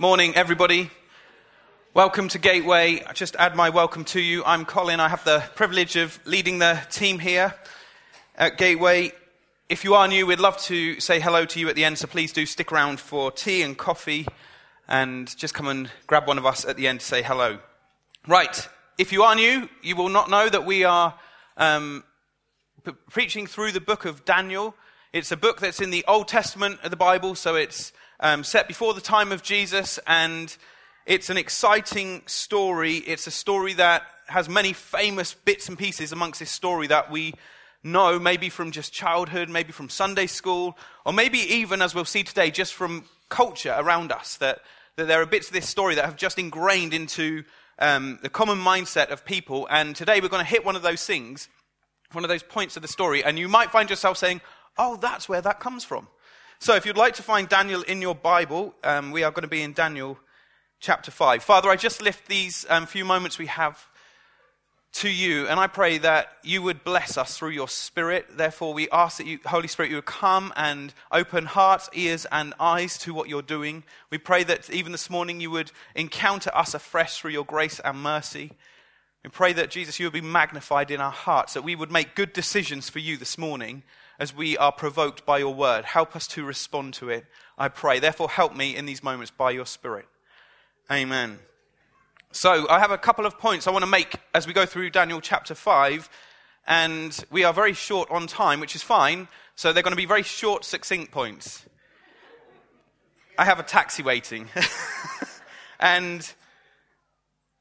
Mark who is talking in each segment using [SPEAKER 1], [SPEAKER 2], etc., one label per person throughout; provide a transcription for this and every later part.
[SPEAKER 1] Morning, everybody. Welcome to Gateway. I just add my welcome to you. I'm Colin. I have the privilege of leading the team here at Gateway. If you are new, we'd love to say hello to you at the end, so please do stick around for tea and coffee and just come and grab one of us at the end to say hello. Right. If you are new, you will not know that we are um, p- preaching through the book of Daniel. It's a book that's in the Old Testament of the Bible, so it's um, set before the time of Jesus, and it's an exciting story. It's a story that has many famous bits and pieces amongst this story that we know, maybe from just childhood, maybe from Sunday school, or maybe even, as we'll see today, just from culture around us. That, that there are bits of this story that have just ingrained into um, the common mindset of people. And today we're going to hit one of those things, one of those points of the story, and you might find yourself saying, Oh, that's where that comes from. So, if you'd like to find Daniel in your Bible, um, we are going to be in Daniel chapter 5. Father, I just lift these um, few moments we have to you, and I pray that you would bless us through your Spirit. Therefore, we ask that you, Holy Spirit, you would come and open hearts, ears, and eyes to what you're doing. We pray that even this morning you would encounter us afresh through your grace and mercy. We pray that, Jesus, you would be magnified in our hearts, that we would make good decisions for you this morning as we are provoked by your word. Help us to respond to it, I pray. Therefore, help me in these moments by your Spirit. Amen. So, I have a couple of points I want to make as we go through Daniel chapter 5. And we are very short on time, which is fine. So, they're going to be very short, succinct points. I have a taxi waiting. and.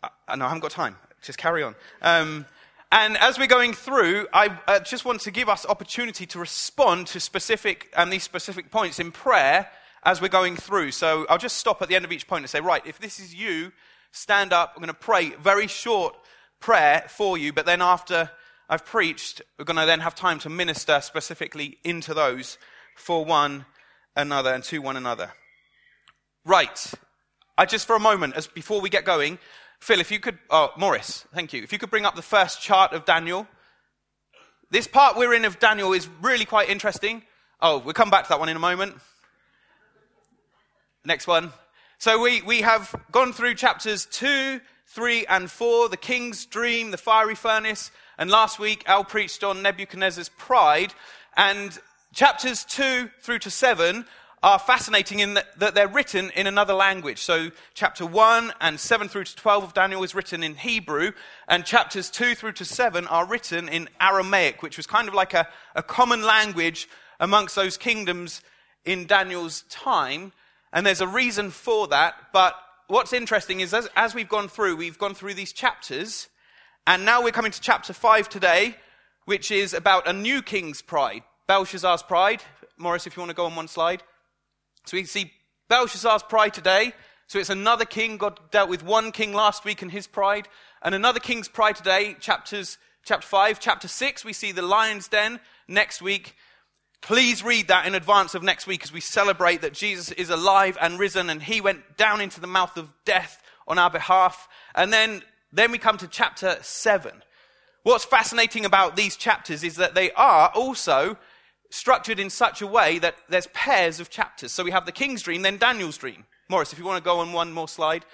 [SPEAKER 1] Uh, no, I haven't got time. Just carry on. Um, and as we're going through, I uh, just want to give us opportunity to respond to specific and um, these specific points in prayer as we're going through. So I'll just stop at the end of each point and say, right, if this is you, stand up. I'm going to pray very short prayer for you, but then after I've preached, we're going to then have time to minister specifically into those for one another and to one another. Right. I just for a moment, as before we get going, Phil, if you could, oh, Morris, thank you. If you could bring up the first chart of Daniel. This part we're in of Daniel is really quite interesting. Oh, we'll come back to that one in a moment. Next one. So we, we have gone through chapters 2, 3, and 4, the king's dream, the fiery furnace, and last week Al preached on Nebuchadnezzar's pride. And chapters 2 through to 7 are fascinating in that, they're written in another language. So, chapter 1 and 7 through to 12 of Daniel is written in Hebrew, and chapters 2 through to 7 are written in Aramaic, which was kind of like a, a common language amongst those kingdoms in Daniel's time. And there's a reason for that. But what's interesting is as, as we've gone through, we've gone through these chapters, and now we're coming to chapter 5 today, which is about a new king's pride, Belshazzar's pride. Morris, if you want to go on one slide. So we see Belshazzar's pride today. So it's another king. God dealt with one king last week and his pride, and another king's pride today. Chapters chapter five, chapter six. We see the lion's den next week. Please read that in advance of next week as we celebrate that Jesus is alive and risen, and He went down into the mouth of death on our behalf. And then, then we come to chapter seven. What's fascinating about these chapters is that they are also structured in such a way that there's pairs of chapters. So we have the king's dream, then Daniel's dream. Morris, if you want to go on one more slide.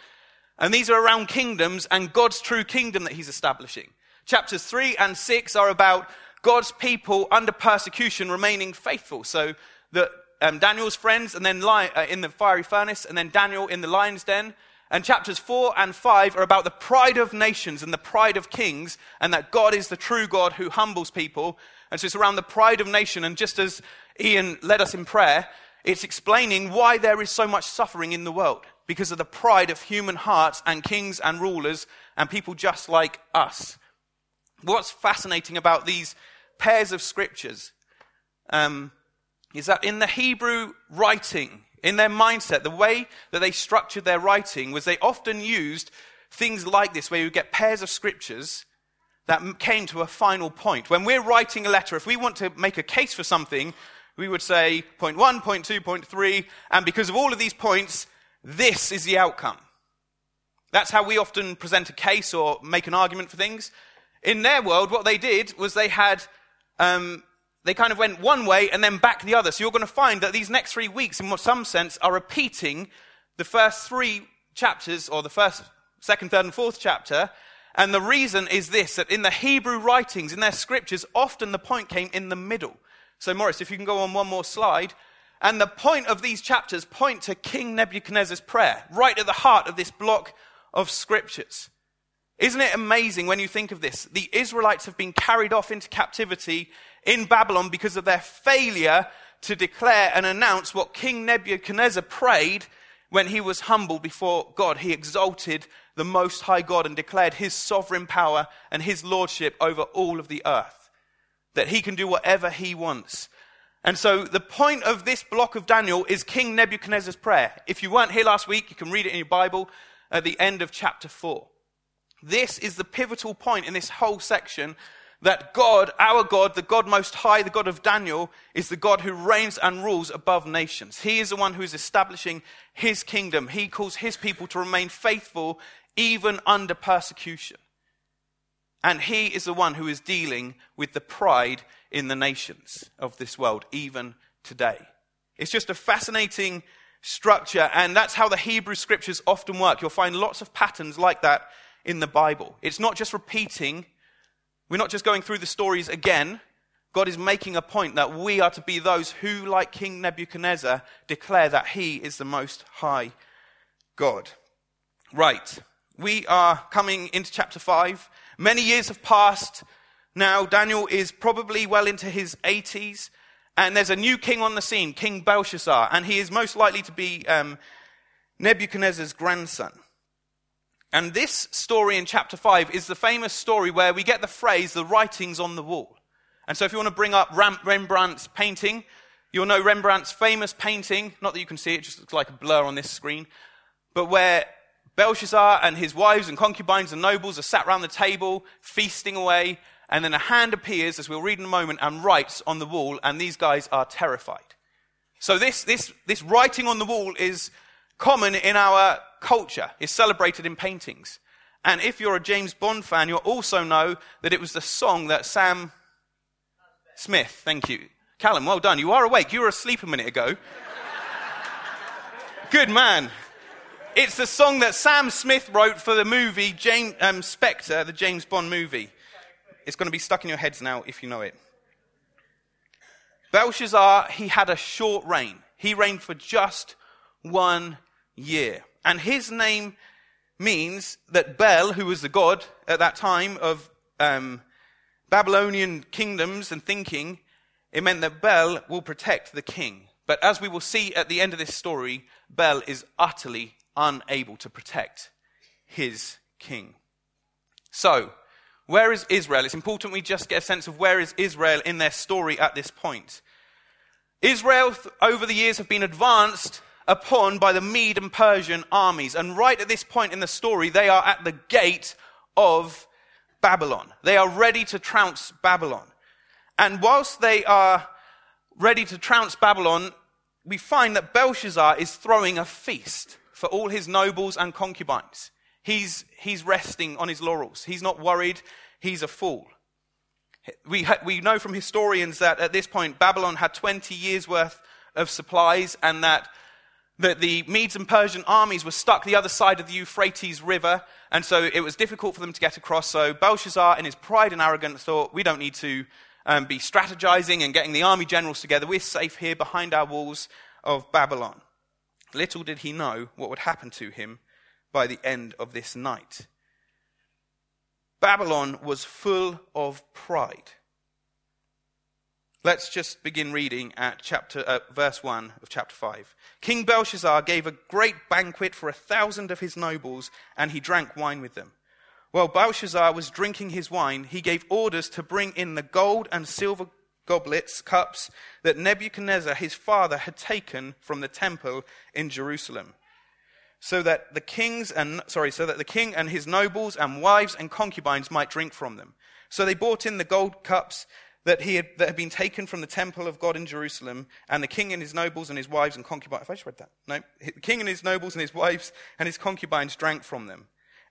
[SPEAKER 1] And these are around kingdoms and God's true kingdom that he's establishing. Chapters 3 and 6 are about God's people under persecution remaining faithful. So the, um, Daniel's friends, and then li- uh, in the fiery furnace, and then Daniel in the lion's den. And chapters 4 and 5 are about the pride of nations and the pride of kings, and that God is the true God who humbles people and so it's around the pride of nation. And just as Ian led us in prayer, it's explaining why there is so much suffering in the world because of the pride of human hearts and kings and rulers and people just like us. What's fascinating about these pairs of scriptures um, is that in the Hebrew writing, in their mindset, the way that they structured their writing was they often used things like this, where you get pairs of scriptures that came to a final point. When we're writing a letter, if we want to make a case for something, we would say point one, point two, point three, and because of all of these points, this is the outcome. That's how we often present a case or make an argument for things. In their world, what they did was they had, um, they kind of went one way and then back the other. So you're going to find that these next three weeks, in some sense, are repeating the first three chapters, or the first, second, third, and fourth chapter. And the reason is this that in the Hebrew writings, in their scriptures, often the point came in the middle. So, Morris, if you can go on one more slide. And the point of these chapters point to King Nebuchadnezzar's prayer, right at the heart of this block of scriptures. Isn't it amazing when you think of this? The Israelites have been carried off into captivity in Babylon because of their failure to declare and announce what King Nebuchadnezzar prayed when he was humble before God. He exalted the Most High God and declared his sovereign power and his lordship over all of the earth. That he can do whatever he wants. And so the point of this block of Daniel is King Nebuchadnezzar's prayer. If you weren't here last week, you can read it in your Bible at the end of chapter 4. This is the pivotal point in this whole section that God, our God, the God most high, the God of Daniel, is the God who reigns and rules above nations. He is the one who is establishing his kingdom. He calls his people to remain faithful even under persecution. And he is the one who is dealing with the pride in the nations of this world, even today. It's just a fascinating structure, and that's how the Hebrew scriptures often work. You'll find lots of patterns like that in the Bible. It's not just repeating we're not just going through the stories again. God is making a point that we are to be those who, like King Nebuchadnezzar, declare that he is the most high God. Right. We are coming into chapter 5. Many years have passed now. Daniel is probably well into his 80s. And there's a new king on the scene, King Belshazzar. And he is most likely to be um, Nebuchadnezzar's grandson. And this story in chapter 5 is the famous story where we get the phrase, the writings on the wall. And so if you want to bring up Rembrandt's painting, you'll know Rembrandt's famous painting, not that you can see it, just looks like a blur on this screen, but where Belshazzar and his wives and concubines and nobles are sat around the table, feasting away, and then a hand appears, as we'll read in a moment, and writes on the wall, and these guys are terrified. So this, this, this writing on the wall is common in our culture, is celebrated in paintings. And if you're a James Bond fan, you'll also know that it was the song that Sam Smith, thank you. Callum, well done. You are awake. You were asleep a minute ago. Good man. It's the song that Sam Smith wrote for the movie James, um, Spectre, the James Bond movie. It's going to be stuck in your heads now if you know it. Belshazzar, he had a short reign. He reigned for just one year. And his name means that Bel, who was the god at that time of um, Babylonian kingdoms and thinking, it meant that Bel will protect the king. But as we will see at the end of this story, Bel is utterly unable to protect his king. So, where is Israel? It's important we just get a sense of where is Israel in their story at this point. Israel, over the years, have been advanced upon by the Mede and Persian armies. And right at this point in the story, they are at the gate of Babylon. They are ready to trounce Babylon. And whilst they are ready to trounce Babylon, we find that Belshazzar is throwing a feast for all his nobles and concubines. He's, he's resting on his laurels. He's not worried. He's a fool. We, ha- we know from historians that at this point, Babylon had 20 years' worth of supplies and that that the Medes and Persian armies were stuck the other side of the Euphrates River, and so it was difficult for them to get across. So Belshazzar, in his pride and arrogance, thought, we don't need to um, be strategizing and getting the army generals together. We're safe here behind our walls of Babylon. Little did he know what would happen to him by the end of this night. Babylon was full of pride. Let's just begin reading at chapter, uh, verse 1 of chapter 5. King Belshazzar gave a great banquet for a thousand of his nobles, and he drank wine with them. While Belshazzar was drinking his wine, he gave orders to bring in the gold and silver goblets, cups that Nebuchadnezzar his father had taken from the temple in Jerusalem. So that the kings and sorry, so that the king and his nobles and wives and concubines might drink from them. So they brought in the gold cups that, he had, that had been taken from the temple of God in Jerusalem, and the king and his nobles and his wives and concubines. Have I just read that? No. The king and his nobles and his wives and his concubines drank from them.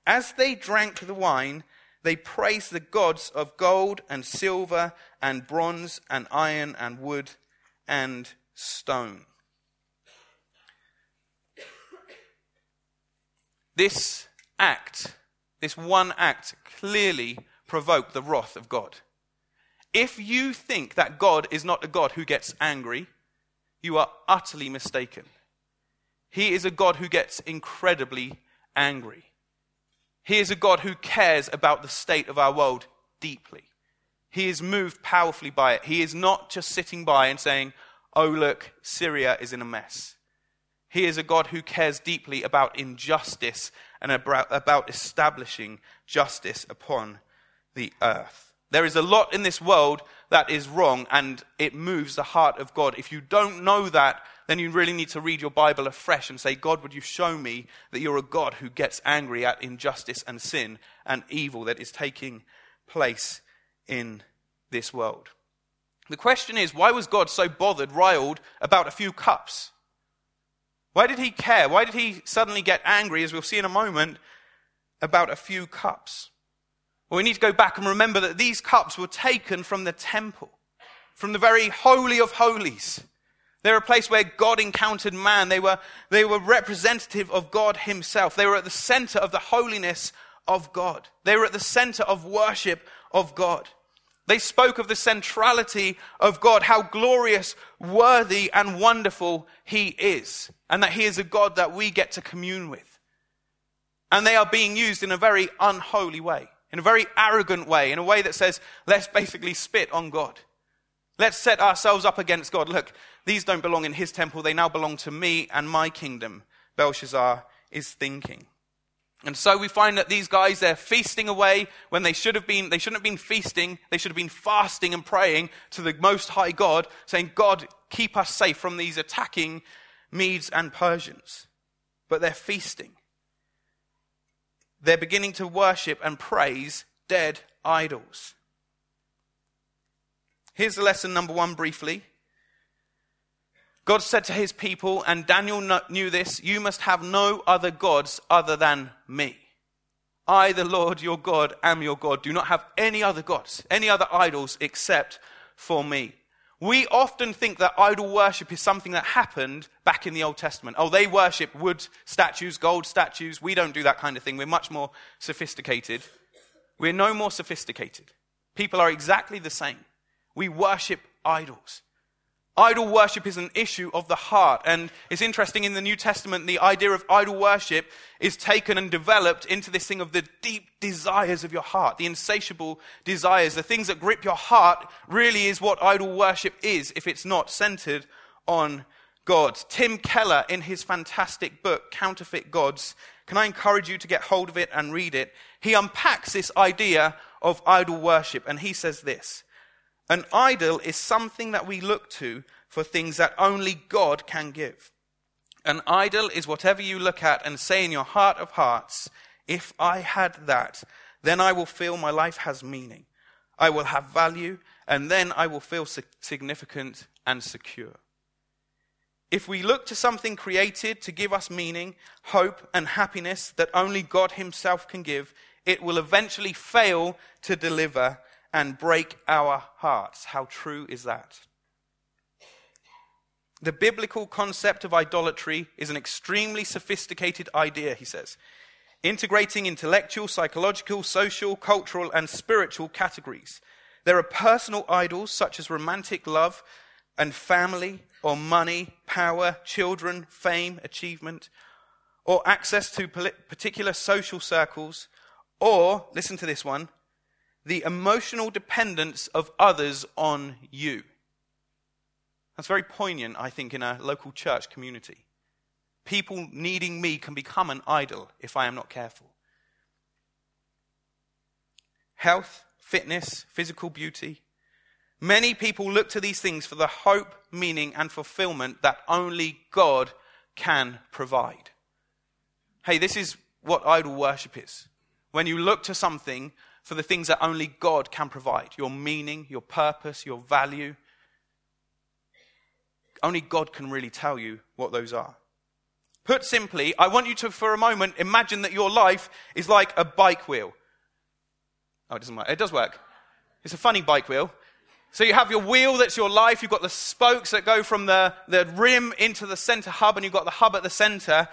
[SPEAKER 1] As they drank the wine, they praised the gods of gold and silver and bronze and iron and wood and stone. This act, this one act, clearly provoked the wrath of God. If you think that God is not a God who gets angry, you are utterly mistaken. He is a God who gets incredibly angry. He is a God who cares about the state of our world deeply. He is moved powerfully by it. He is not just sitting by and saying, Oh, look, Syria is in a mess. He is a God who cares deeply about injustice and about establishing justice upon the earth. There is a lot in this world that is wrong and it moves the heart of God. If you don't know that, then you really need to read your Bible afresh and say, God, would you show me that you're a God who gets angry at injustice and sin and evil that is taking place in this world? The question is, why was God so bothered, riled about a few cups? Why did he care? Why did he suddenly get angry, as we'll see in a moment, about a few cups? Well, we need to go back and remember that these cups were taken from the temple, from the very holy of holies. They were a place where God encountered man. They were, they were representative of God Himself. They were at the center of the holiness of God. They were at the center of worship of God. They spoke of the centrality of God, how glorious, worthy, and wonderful He is, and that He is a God that we get to commune with. And they are being used in a very unholy way, in a very arrogant way, in a way that says, let's basically spit on God. Let's set ourselves up against God. Look, these don't belong in his temple, they now belong to me and my kingdom, Belshazzar is thinking. And so we find that these guys, they're feasting away when they should have been, they shouldn't have been feasting. They should have been fasting and praying to the Most High God, saying, God, keep us safe from these attacking Medes and Persians. But they're feasting. They're beginning to worship and praise dead idols. Here's the lesson number one briefly. God said to his people, and Daniel knew this, you must have no other gods other than me. I, the Lord your God, am your God. Do not have any other gods, any other idols except for me. We often think that idol worship is something that happened back in the Old Testament. Oh, they worship wood statues, gold statues. We don't do that kind of thing. We're much more sophisticated. We're no more sophisticated. People are exactly the same. We worship idols. Idol worship is an issue of the heart. And it's interesting in the New Testament, the idea of idol worship is taken and developed into this thing of the deep desires of your heart, the insatiable desires, the things that grip your heart really is what idol worship is if it's not centered on God. Tim Keller, in his fantastic book, Counterfeit Gods, can I encourage you to get hold of it and read it? He unpacks this idea of idol worship and he says this. An idol is something that we look to for things that only God can give. An idol is whatever you look at and say in your heart of hearts, if I had that, then I will feel my life has meaning. I will have value, and then I will feel significant and secure. If we look to something created to give us meaning, hope, and happiness that only God Himself can give, it will eventually fail to deliver and break our hearts. How true is that? The biblical concept of idolatry is an extremely sophisticated idea, he says, integrating intellectual, psychological, social, cultural, and spiritual categories. There are personal idols such as romantic love and family, or money, power, children, fame, achievement, or access to particular social circles, or, listen to this one, the emotional dependence of others on you. That's very poignant, I think, in a local church community. People needing me can become an idol if I am not careful. Health, fitness, physical beauty. Many people look to these things for the hope, meaning, and fulfillment that only God can provide. Hey, this is what idol worship is. When you look to something for the things that only God can provide your meaning, your purpose, your value. Only God can really tell you what those are. Put simply, I want you to, for a moment, imagine that your life is like a bike wheel. Oh, it doesn't work. It does work. It's a funny bike wheel. So you have your wheel that's your life, you've got the spokes that go from the, the rim into the center hub, and you've got the hub at the center.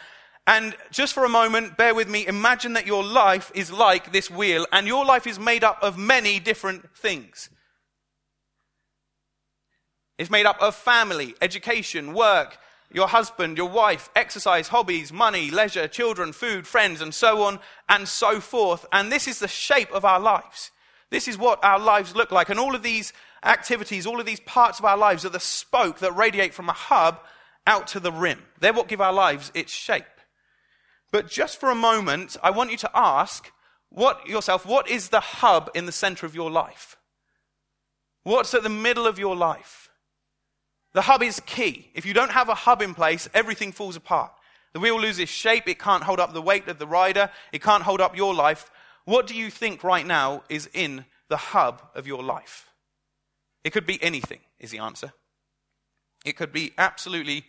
[SPEAKER 1] And just for a moment, bear with me, imagine that your life is like this wheel, and your life is made up of many different things. It's made up of family, education, work, your husband, your wife, exercise, hobbies, money, leisure, children, food, friends, and so on and so forth. And this is the shape of our lives. This is what our lives look like. And all of these activities, all of these parts of our lives are the spoke that radiate from a hub out to the rim. They're what give our lives its shape. But just for a moment, I want you to ask what yourself, what is the hub in the center of your life? What's at the middle of your life? The hub is key. If you don't have a hub in place, everything falls apart. The wheel loses shape. It can't hold up the weight of the rider. It can't hold up your life. What do you think right now is in the hub of your life? It could be anything, is the answer. It could be absolutely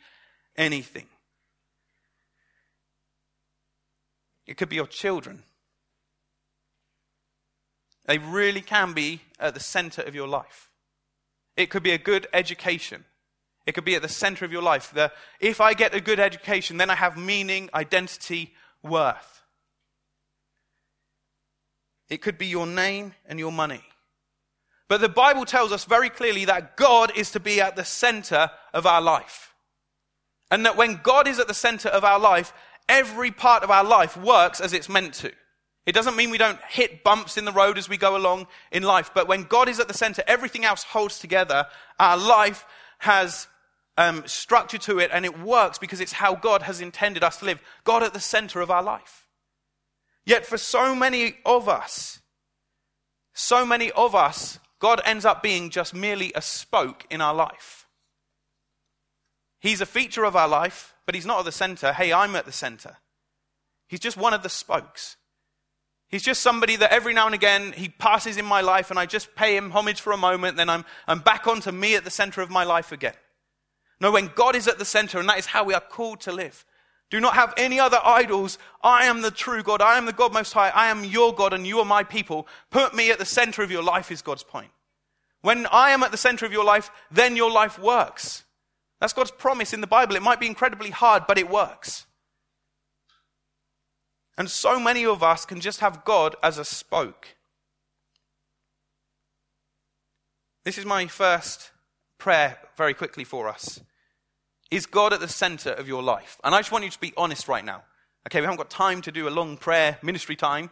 [SPEAKER 1] anything. It could be your children. They really can be at the center of your life. It could be a good education. It could be at the center of your life. The, if I get a good education, then I have meaning, identity, worth. It could be your name and your money. But the Bible tells us very clearly that God is to be at the center of our life. And that when God is at the center of our life, every part of our life works as it's meant to. It doesn't mean we don't hit bumps in the road as we go along in life, but when God is at the center, everything else holds together. Our life has um, structure to it, and it works because it's how God has intended us to live. God at the center of our life. Yet for so many of us, so many of us, God ends up being just merely a spoke in our life. He's a feature of our life, but he's not at the center. Hey, I'm at the center. He's just one of the spokes. He's just somebody that every now and again he passes in my life and I just pay him homage for a moment, then I'm, I'm back onto me at the center of my life again. No, when God is at the center, and that is how we are called to live. Do not have any other idols. I am the true God. I am the God most high. I am your God and you are my people. Put me at the center of your life is God's point. When I am at the center of your life, then your life works. That's God's promise in the Bible. It might be incredibly hard, but it works. And so many of us can just have God as a spoke. This is my first prayer very quickly for us. Is God at the center of your life? And I just want you to be honest right now. Okay, we haven't got time to do a long prayer ministry time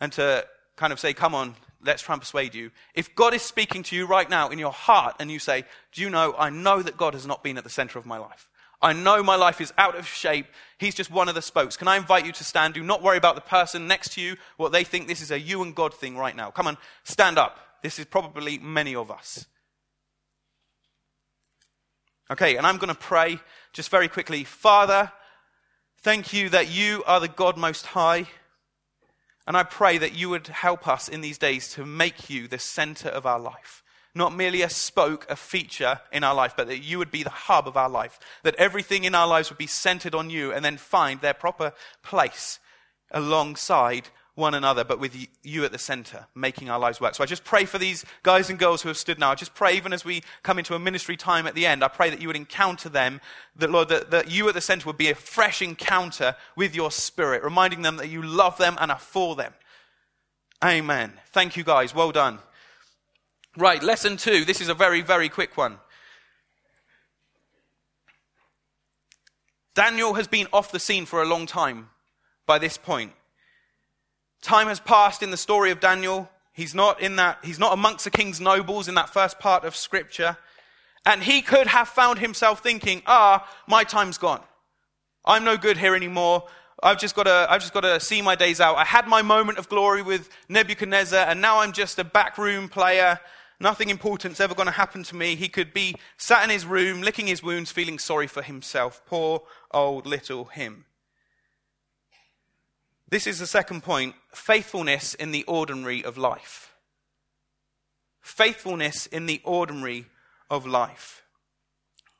[SPEAKER 1] and to kind of say, come on, let's try and persuade you. If God is speaking to you right now in your heart and you say, do you know, I know that God has not been at the center of my life. I know my life is out of shape. He's just one of the spokes. Can I invite you to stand? Do not worry about the person next to you, what they think. This is a you and God thing right now. Come on, stand up. This is probably many of us. Okay, and I'm going to pray just very quickly. Father, thank you that you are the God Most High. And I pray that you would help us in these days to make you the center of our life. Not merely a spoke, a feature in our life, but that you would be the hub of our life. That everything in our lives would be centered on you and then find their proper place alongside one another, but with you at the center, making our lives work. So I just pray for these guys and girls who have stood now. I just pray, even as we come into a ministry time at the end, I pray that you would encounter them, that Lord, that, that you at the center would be a fresh encounter with your spirit, reminding them that you love them and are for them. Amen. Thank you, guys. Well done. Right, lesson two. This is a very, very quick one. Daniel has been off the scene for a long time by this point. Time has passed in the story of Daniel. He's not in that, he's not amongst the king's nobles in that first part of scripture. And he could have found himself thinking, ah, my time's gone. I'm no good here anymore. I've just got to, I've just got to see my days out. I had my moment of glory with Nebuchadnezzar and now I'm just a backroom player. Nothing important's ever going to happen to me. He could be sat in his room, licking his wounds, feeling sorry for himself. Poor old little him. This is the second point faithfulness in the ordinary of life. Faithfulness in the ordinary of life.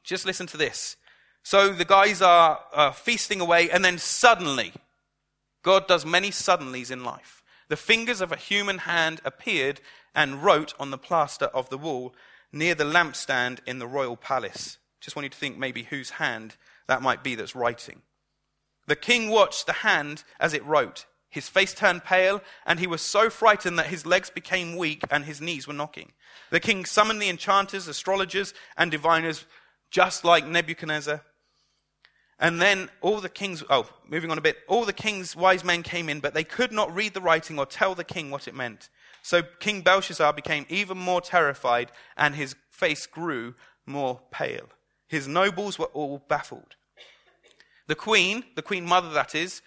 [SPEAKER 1] Just listen to this. So the guys are uh, feasting away, and then suddenly, God does many suddenlies in life. The fingers of a human hand appeared and wrote on the plaster of the wall near the lampstand in the royal palace. Just want you to think maybe whose hand that might be that's writing. The king watched the hand as it wrote. His face turned pale, and he was so frightened that his legs became weak and his knees were knocking. The king summoned the enchanters, astrologers, and diviners, just like Nebuchadnezzar. And then all the kings, oh, moving on a bit, all the king's wise men came in, but they could not read the writing or tell the king what it meant. So King Belshazzar became even more terrified, and his face grew more pale. His nobles were all baffled. The queen, the queen mother that is,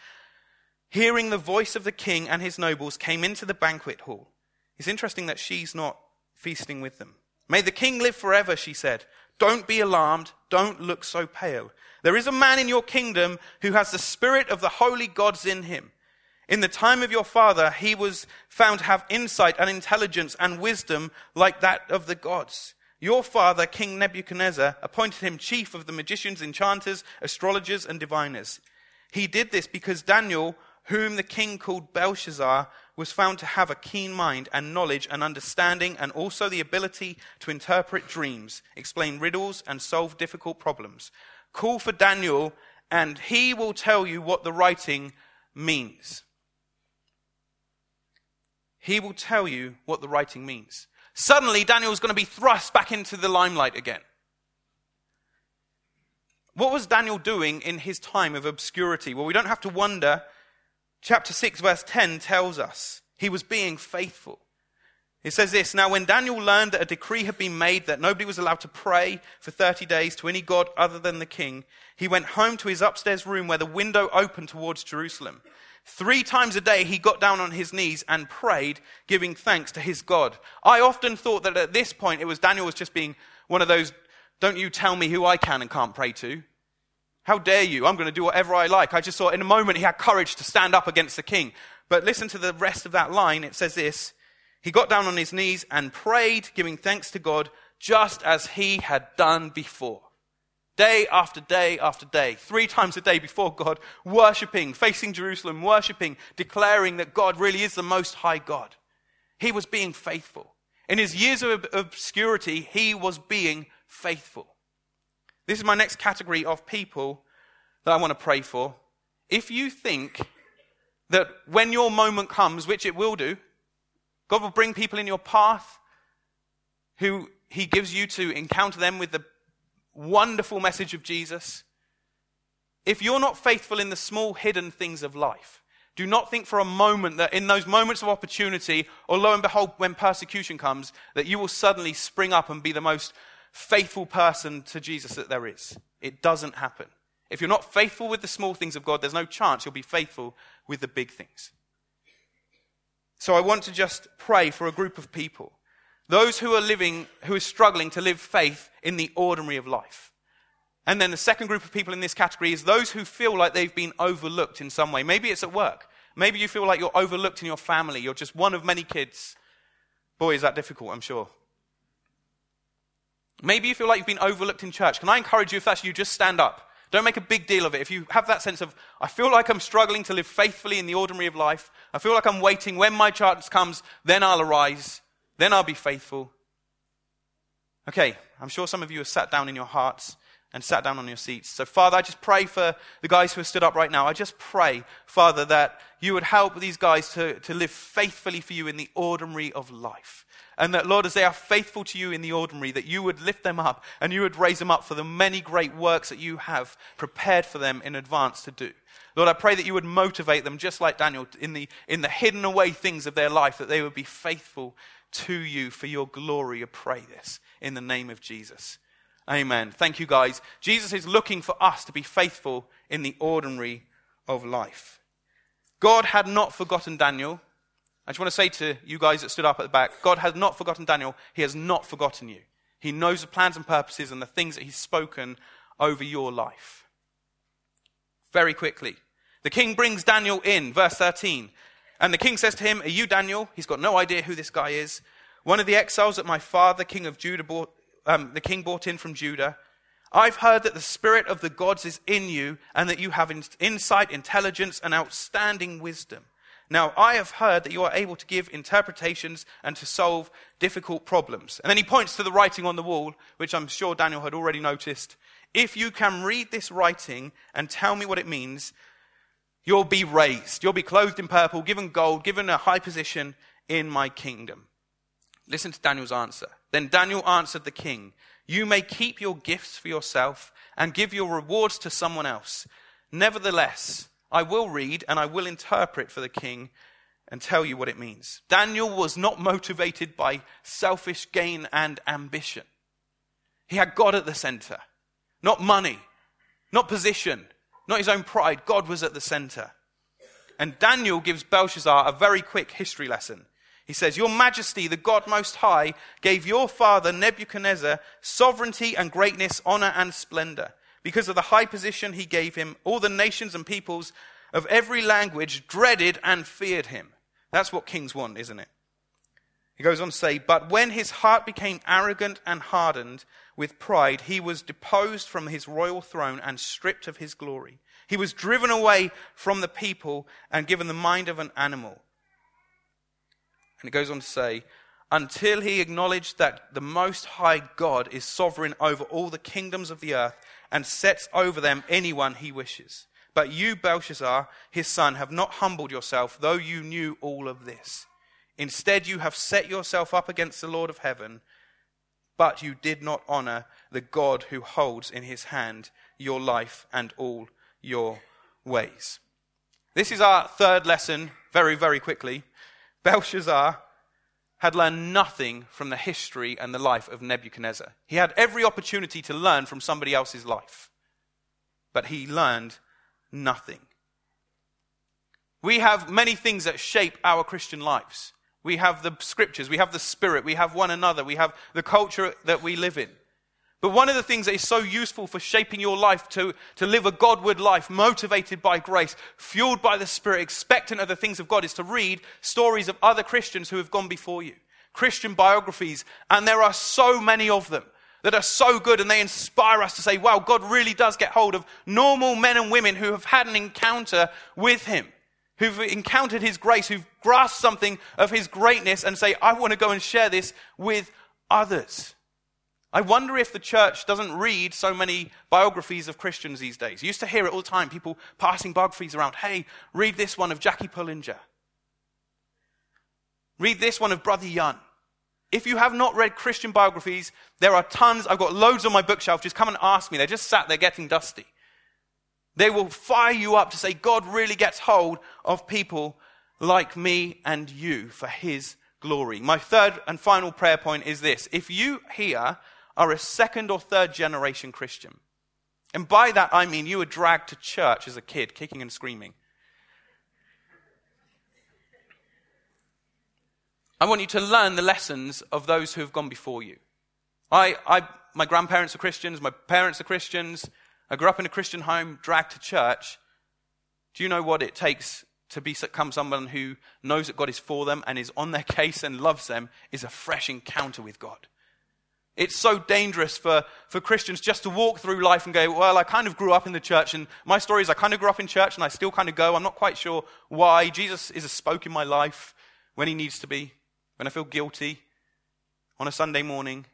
[SPEAKER 1] hearing the voice of the king and his nobles, came into the banquet hall. It's interesting that she's not feasting with them. May the king live forever, she said. Don't be alarmed. Don't look so pale. There is a man in your kingdom who has the spirit of the holy gods in him. In the time of your father, he was found to have insight and intelligence and wisdom like that of the gods. Your father, King Nebuchadnezzar, appointed him chief of the magicians, enchanters, astrologers, and diviners. He did this because Daniel, whom the king called Belshazzar, was found to have a keen mind and knowledge and understanding, and also the ability to interpret dreams, explain riddles, and solve difficult problems. Call for Daniel, and he will tell you what the writing means. He will tell you what the writing means. Suddenly, Daniel is going to be thrust back into the limelight again. What was Daniel doing in his time of obscurity? Well, we don't have to wonder. Chapter 6, verse 10 tells us he was being faithful. It says this Now, when Daniel learned that a decree had been made that nobody was allowed to pray for 30 days to any god other than the king, he went home to his upstairs room where the window opened towards Jerusalem. Three times a day, he got down on his knees and prayed, giving thanks to his God. I often thought that at this point, it was Daniel was just being one of those, don't you tell me who I can and can't pray to. How dare you? I'm going to do whatever I like. I just saw in a moment he had courage to stand up against the king. But listen to the rest of that line. It says this He got down on his knees and prayed, giving thanks to God, just as he had done before. Day after day after day, three times a day before God, worshipping, facing Jerusalem, worshipping, declaring that God really is the most high God. He was being faithful. In his years of obscurity, he was being faithful. This is my next category of people that I want to pray for. If you think that when your moment comes, which it will do, God will bring people in your path who he gives you to encounter them with the wonderful message of Jesus, if you're not faithful in the small hidden things of life, do not think for a moment that in those moments of opportunity, or lo and behold, when persecution comes, that you will suddenly spring up and be the most faithful person to Jesus that there is. It doesn't happen. If you're not faithful with the small things of God, there's no chance you'll be faithful with the big things. So I want to just pray for a group of people those who are living, who are struggling to live faith in the ordinary of life. And then the second group of people in this category is those who feel like they've been overlooked in some way. Maybe it's at work. Maybe you feel like you're overlooked in your family. You're just one of many kids. Boy, is that difficult, I'm sure. Maybe you feel like you've been overlooked in church. Can I encourage you, if that's you, just stand up. Don't make a big deal of it. If you have that sense of, I feel like I'm struggling to live faithfully in the ordinary of life, I feel like I'm waiting, when my chance comes, then I'll arise. Then I'll be faithful. Okay, I'm sure some of you have sat down in your hearts and sat down on your seats. So, Father, I just pray for the guys who have stood up right now. I just pray, Father, that you would help these guys to, to live faithfully for you in the ordinary of life. And that, Lord, as they are faithful to you in the ordinary, that you would lift them up and you would raise them up for the many great works that you have prepared for them in advance to do. Lord, I pray that you would motivate them, just like Daniel, in the, in the hidden away things of their life, that they would be faithful to you for your glory. I pray this in the name of Jesus. Amen. Thank you, guys. Jesus is looking for us to be faithful in the ordinary of life. God had not forgotten Daniel. I just want to say to you guys that stood up at the back God has not forgotten Daniel. He has not forgotten you. He knows the plans and purposes and the things that He's spoken over your life. Very quickly. The king brings Daniel in, verse 13. And the king says to him, Are you Daniel? He's got no idea who this guy is. One of the exiles that my father, king of Judah, bought, um, the king brought in from Judah. I've heard that the spirit of the gods is in you and that you have insight, intelligence, and outstanding wisdom. Now, I have heard that you are able to give interpretations and to solve difficult problems. And then he points to the writing on the wall, which I'm sure Daniel had already noticed. If you can read this writing and tell me what it means, You'll be raised. You'll be clothed in purple, given gold, given a high position in my kingdom. Listen to Daniel's answer. Then Daniel answered the king, You may keep your gifts for yourself and give your rewards to someone else. Nevertheless, I will read and I will interpret for the king and tell you what it means. Daniel was not motivated by selfish gain and ambition. He had God at the center, not money, not position, not his own pride. God was at the center. And Daniel gives Belshazzar a very quick history lesson. He says, Your Majesty, the God Most High, gave your father Nebuchadnezzar sovereignty and greatness, honor and splendor. Because of the high position he gave him, all the nations and peoples of every language dreaded and feared him. That's what kings want, isn't it? He goes on to say, But when his heart became arrogant and hardened with pride, he was deposed from his royal throne and stripped of his glory. He was driven away from the people and given the mind of an animal. And it goes on to say, until he acknowledged that the Most High God is sovereign over all the kingdoms of the earth and sets over them anyone he wishes. But you, Belshazzar, his son, have not humbled yourself, though you knew all of this. Instead, you have set yourself up against the Lord of heaven, but you did not honor the God who holds in his hand your life and all your ways. This is our third lesson, very, very quickly. Belshazzar had learned nothing from the history and the life of Nebuchadnezzar. He had every opportunity to learn from somebody else's life, but he learned nothing. We have many things that shape our Christian lives. We have the scriptures, we have the spirit, we have one another, we have the culture that we live in. But one of the things that is so useful for shaping your life to, to live a Godward life, motivated by grace, fueled by the Spirit, expectant of the things of God, is to read stories of other Christians who have gone before you. Christian biographies, and there are so many of them that are so good and they inspire us to say, wow, God really does get hold of normal men and women who have had an encounter with Him, who've encountered His grace, who've grasped something of His greatness and say, I want to go and share this with others. I wonder if the church doesn't read so many biographies of Christians these days. You used to hear it all the time, people passing biographies around. Hey, read this one of Jackie Pullinger. Read this one of Brother Yun. If you have not read Christian biographies, there are tons. I've got loads on my bookshelf. Just come and ask me. They're just sat there getting dusty. They will fire you up to say God really gets hold of people like me and you for his glory. My third and final prayer point is this. If you here are a second or third generation Christian, and by that I mean you were dragged to church as a kid, kicking and screaming. I want you to learn the lessons of those who have gone before you. I, I, my grandparents are Christians, my parents are Christians. I grew up in a Christian home, dragged to church. Do you know what it takes to become someone who knows that God is for them and is on their case and loves them? Is a fresh encounter with God. It's so dangerous for, for Christians just to walk through life and go, well, I kind of grew up in the church, and my story is I kind of grew up in church and I still kind of go. I'm not quite sure why. Jesus is a spoke in my life when he needs to be when I feel guilty on a Sunday morning.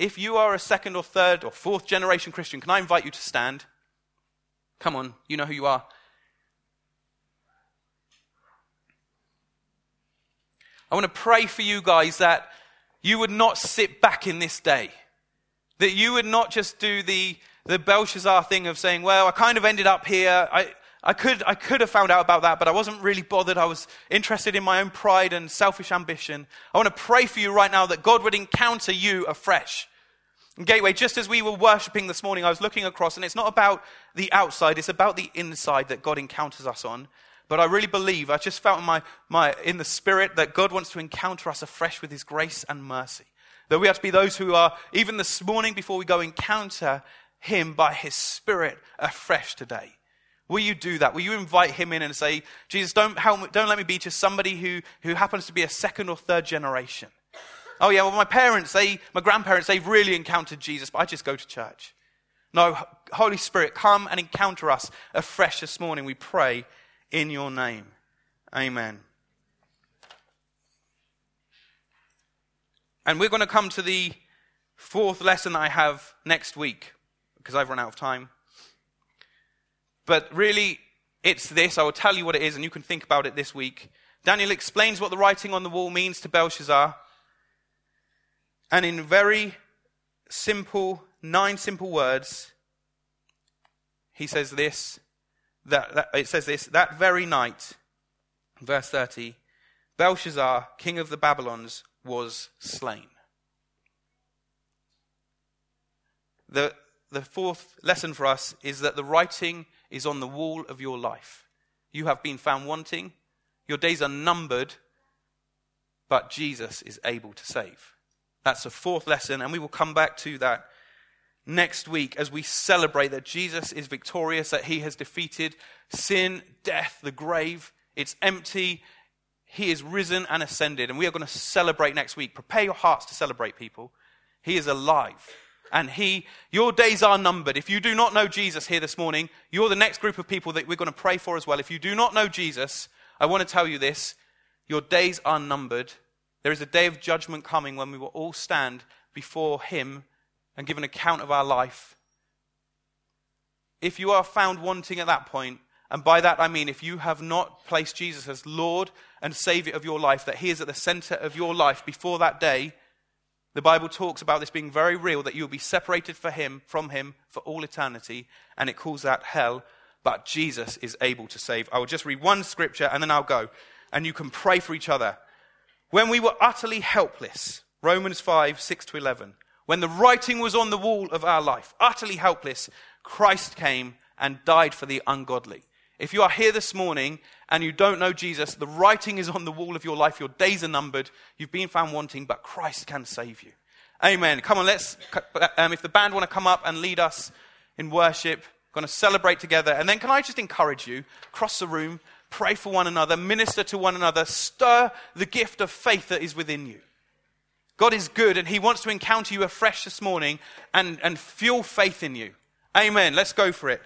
[SPEAKER 1] If you are a second or third or fourth generation Christian, can I invite you to stand? Come on, you know who you are. I want to pray for you guys that you would not sit back in this day. That you would not just do the, the Belshazzar thing of saying, well, I kind of ended up here. I, I could, I could have found out about that, but I wasn't really bothered. I was interested in my own pride and selfish ambition. I want to pray for you right now that God would encounter you afresh. In Gateway, just as we were worshiping this morning, I was looking across, and it's not about the outside, it's about the inside that God encounters us on. But I really believe, I just felt in, my, my, in the spirit that God wants to encounter us afresh with his grace and mercy. That we have to be those who are, even this morning before we go, encounter him by his spirit afresh today. Will you do that? Will you invite him in and say, Jesus, don't, help, don't let me be just somebody who, who happens to be a second or third generation? Oh, yeah, well, my parents, they, my grandparents, they've really encountered Jesus, but I just go to church. No, Holy Spirit, come and encounter us afresh this morning, we pray in your name. Amen. And we're going to come to the fourth lesson I have next week because I've run out of time. But really, it's this. I will tell you what it is, and you can think about it this week. Daniel explains what the writing on the wall means to Belshazzar. And in very simple, nine simple words, he says this. That, that, it says this that very night, verse 30, Belshazzar, king of the Babylons, was slain. The, the fourth lesson for us is that the writing is on the wall of your life. You have been found wanting, your days are numbered, but Jesus is able to save. That's the fourth lesson, and we will come back to that next week as we celebrate that Jesus is victorious, that he has defeated sin, death, the grave. It's empty. He is risen and ascended, and we are going to celebrate next week. Prepare your hearts to celebrate, people. He is alive. And he, your days are numbered. If you do not know Jesus here this morning, you're the next group of people that we're going to pray for as well. If you do not know Jesus, I want to tell you this your days are numbered. There is a day of judgment coming when we will all stand before him and give an account of our life. If you are found wanting at that point, and by that I mean if you have not placed Jesus as Lord and Savior of your life, that He is at the center of your life before that day, the Bible talks about this being very real, that you will be separated for him, from Him for all eternity, and it calls that hell. But Jesus is able to save. I will just read one scripture and then I'll go. And you can pray for each other. When we were utterly helpless, Romans 5, 6 to 11, when the writing was on the wall of our life, utterly helpless, Christ came and died for the ungodly. If you are here this morning and you don't know Jesus, the writing is on the wall of your life. Your days are numbered. You've been found wanting, but Christ can save you. Amen. Come on, let's, um, if the band want to come up and lead us in worship, going to celebrate together. And then can I just encourage you, across the room, pray for one another, minister to one another, stir the gift of faith that is within you. God is good and He wants to encounter you afresh this morning and, and fuel faith in you. Amen. Let's go for it.